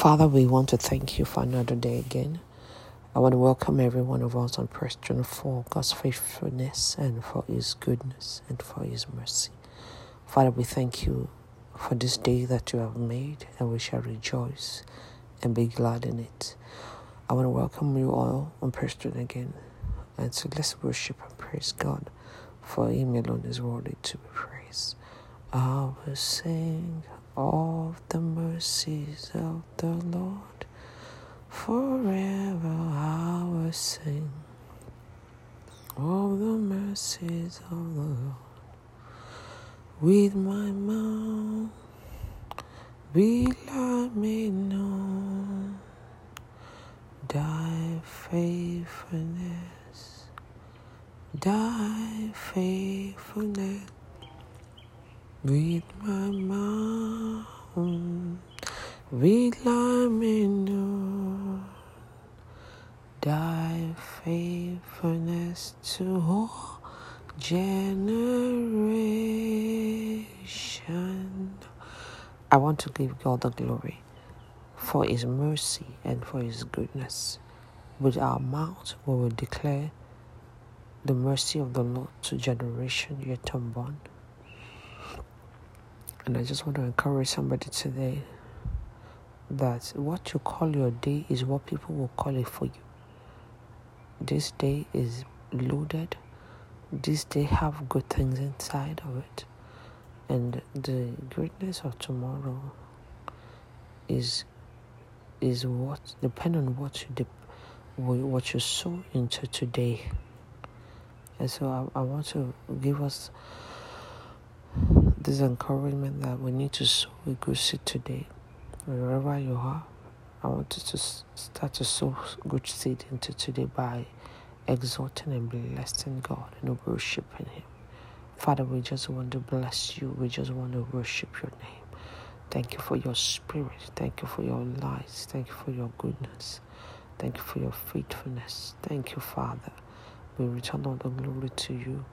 Father, we want to thank you for another day again. I want to welcome every one of us on Preston for God's faithfulness and for His goodness and for His mercy. Father, we thank you for this day that you have made, and we shall rejoice and be glad in it. I want to welcome you all on Preston again. And so let's worship and praise God, for Him alone is worthy to be praised. I will sing of the mercies of the Lord. Forever I will sing of the mercies of the Lord. With my mouth will I make known thy faithfulness, thy faithfulness with my mouth will I know thy faithfulness to all generation. I want to give God the glory for his mercy and for his goodness. With our mouth we will declare the mercy of the Lord to generation yet unborn. And I just want to encourage somebody today that what you call your day is what people will call it for you. This day is loaded. This day have good things inside of it. And the greatness of tomorrow is is what depend on what you dip, what you sow into today. And so I, I want to give us this encouragement that we need to sow a good seed today. Wherever you are, I want you to start to sow good seed into today by exalting and blessing God and worshiping Him. Father, we just want to bless you. We just want to worship your name. Thank you for your spirit. Thank you for your light. Thank you for your goodness. Thank you for your faithfulness. Thank you, Father. We return all the glory to you.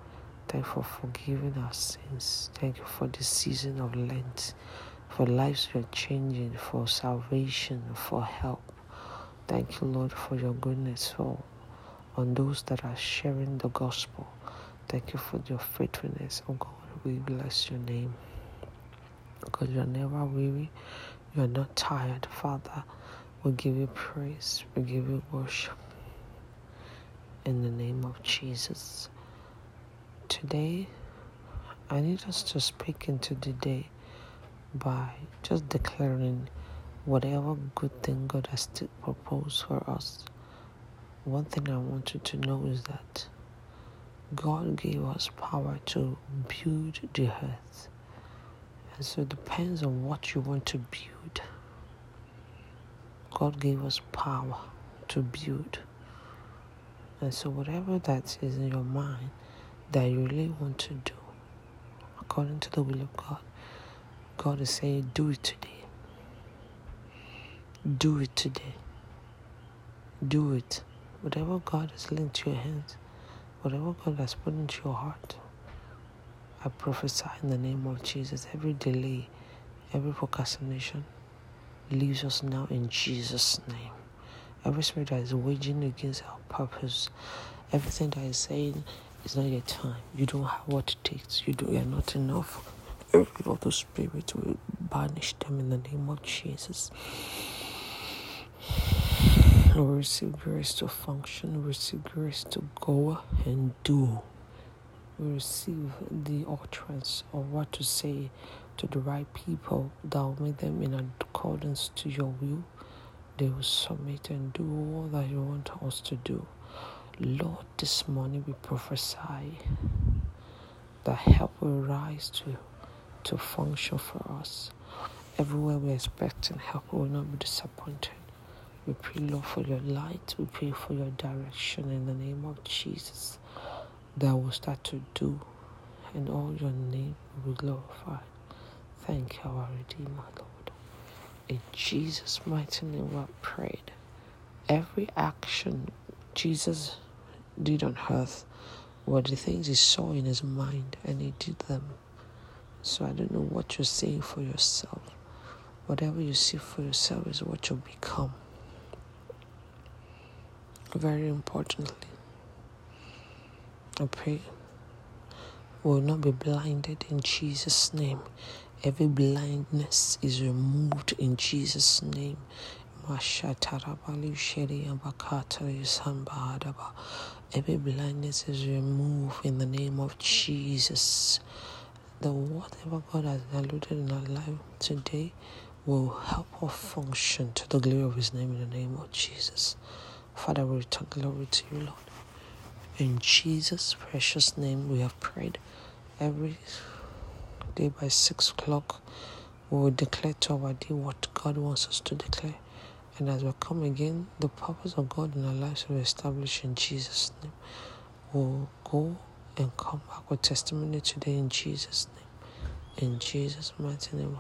Thank you for forgiving our sins. Thank you for this season of Lent, for lives you're changing, for salvation, for help. Thank you, Lord, for your goodness for on those that are sharing the gospel. Thank you for your faithfulness. Oh God, we bless your name. Because you're never weary, you're not tired, Father. We give you praise, we give you worship. In the name of Jesus. Today, I need us to speak into the day by just declaring whatever good thing God has proposed for us. One thing I want you to know is that God gave us power to build the earth. And so it depends on what you want to build. God gave us power to build. And so whatever that is in your mind, that you really want to do according to the will of God. God is saying, Do it today. Do it today. Do it. Whatever God has laid into your hands, whatever God has put into your heart, I prophesy in the name of Jesus. Every delay, every procrastination leaves us now in Jesus' name. Every spirit that is waging against our purpose, everything that is saying it's not your time. You don't have what it takes. You do. You're not enough. Every of spirit will banish them in the name of Jesus. We receive grace to function. We receive grace to go and do. We receive the utterance of what to say to the right people that will make them in accordance to your will. They will submit and do all that you want us to do. Lord, this morning we prophesy that help will rise to, to function for us. Everywhere we're expecting help, we will not be disappointed. We pray, Lord, for your light. We pray for your direction in the name of Jesus that will start to do, and all your name will be glorified. Thank you, our Redeemer, Lord. In Jesus' mighty name, we prayed. Every action Jesus did on earth were the things he saw in his mind and he did them. So I don't know what you're seeing for yourself. Whatever you see for yourself is what you become. Very importantly, I pray we will not be blinded in Jesus' name. Every blindness is removed in Jesus' name. Every blindness is removed in the name of Jesus. The whatever God has alluded in our life today will help us function to the glory of His name in the name of Jesus. Father, we return glory to you, Lord. In Jesus' precious name, we have prayed every day by six o'clock. We will declare to our day what God wants us to declare. And as we come again, the purpose of God in our lives will be established in Jesus' name. We'll go and come back with testimony today in Jesus' name. In Jesus' mighty name,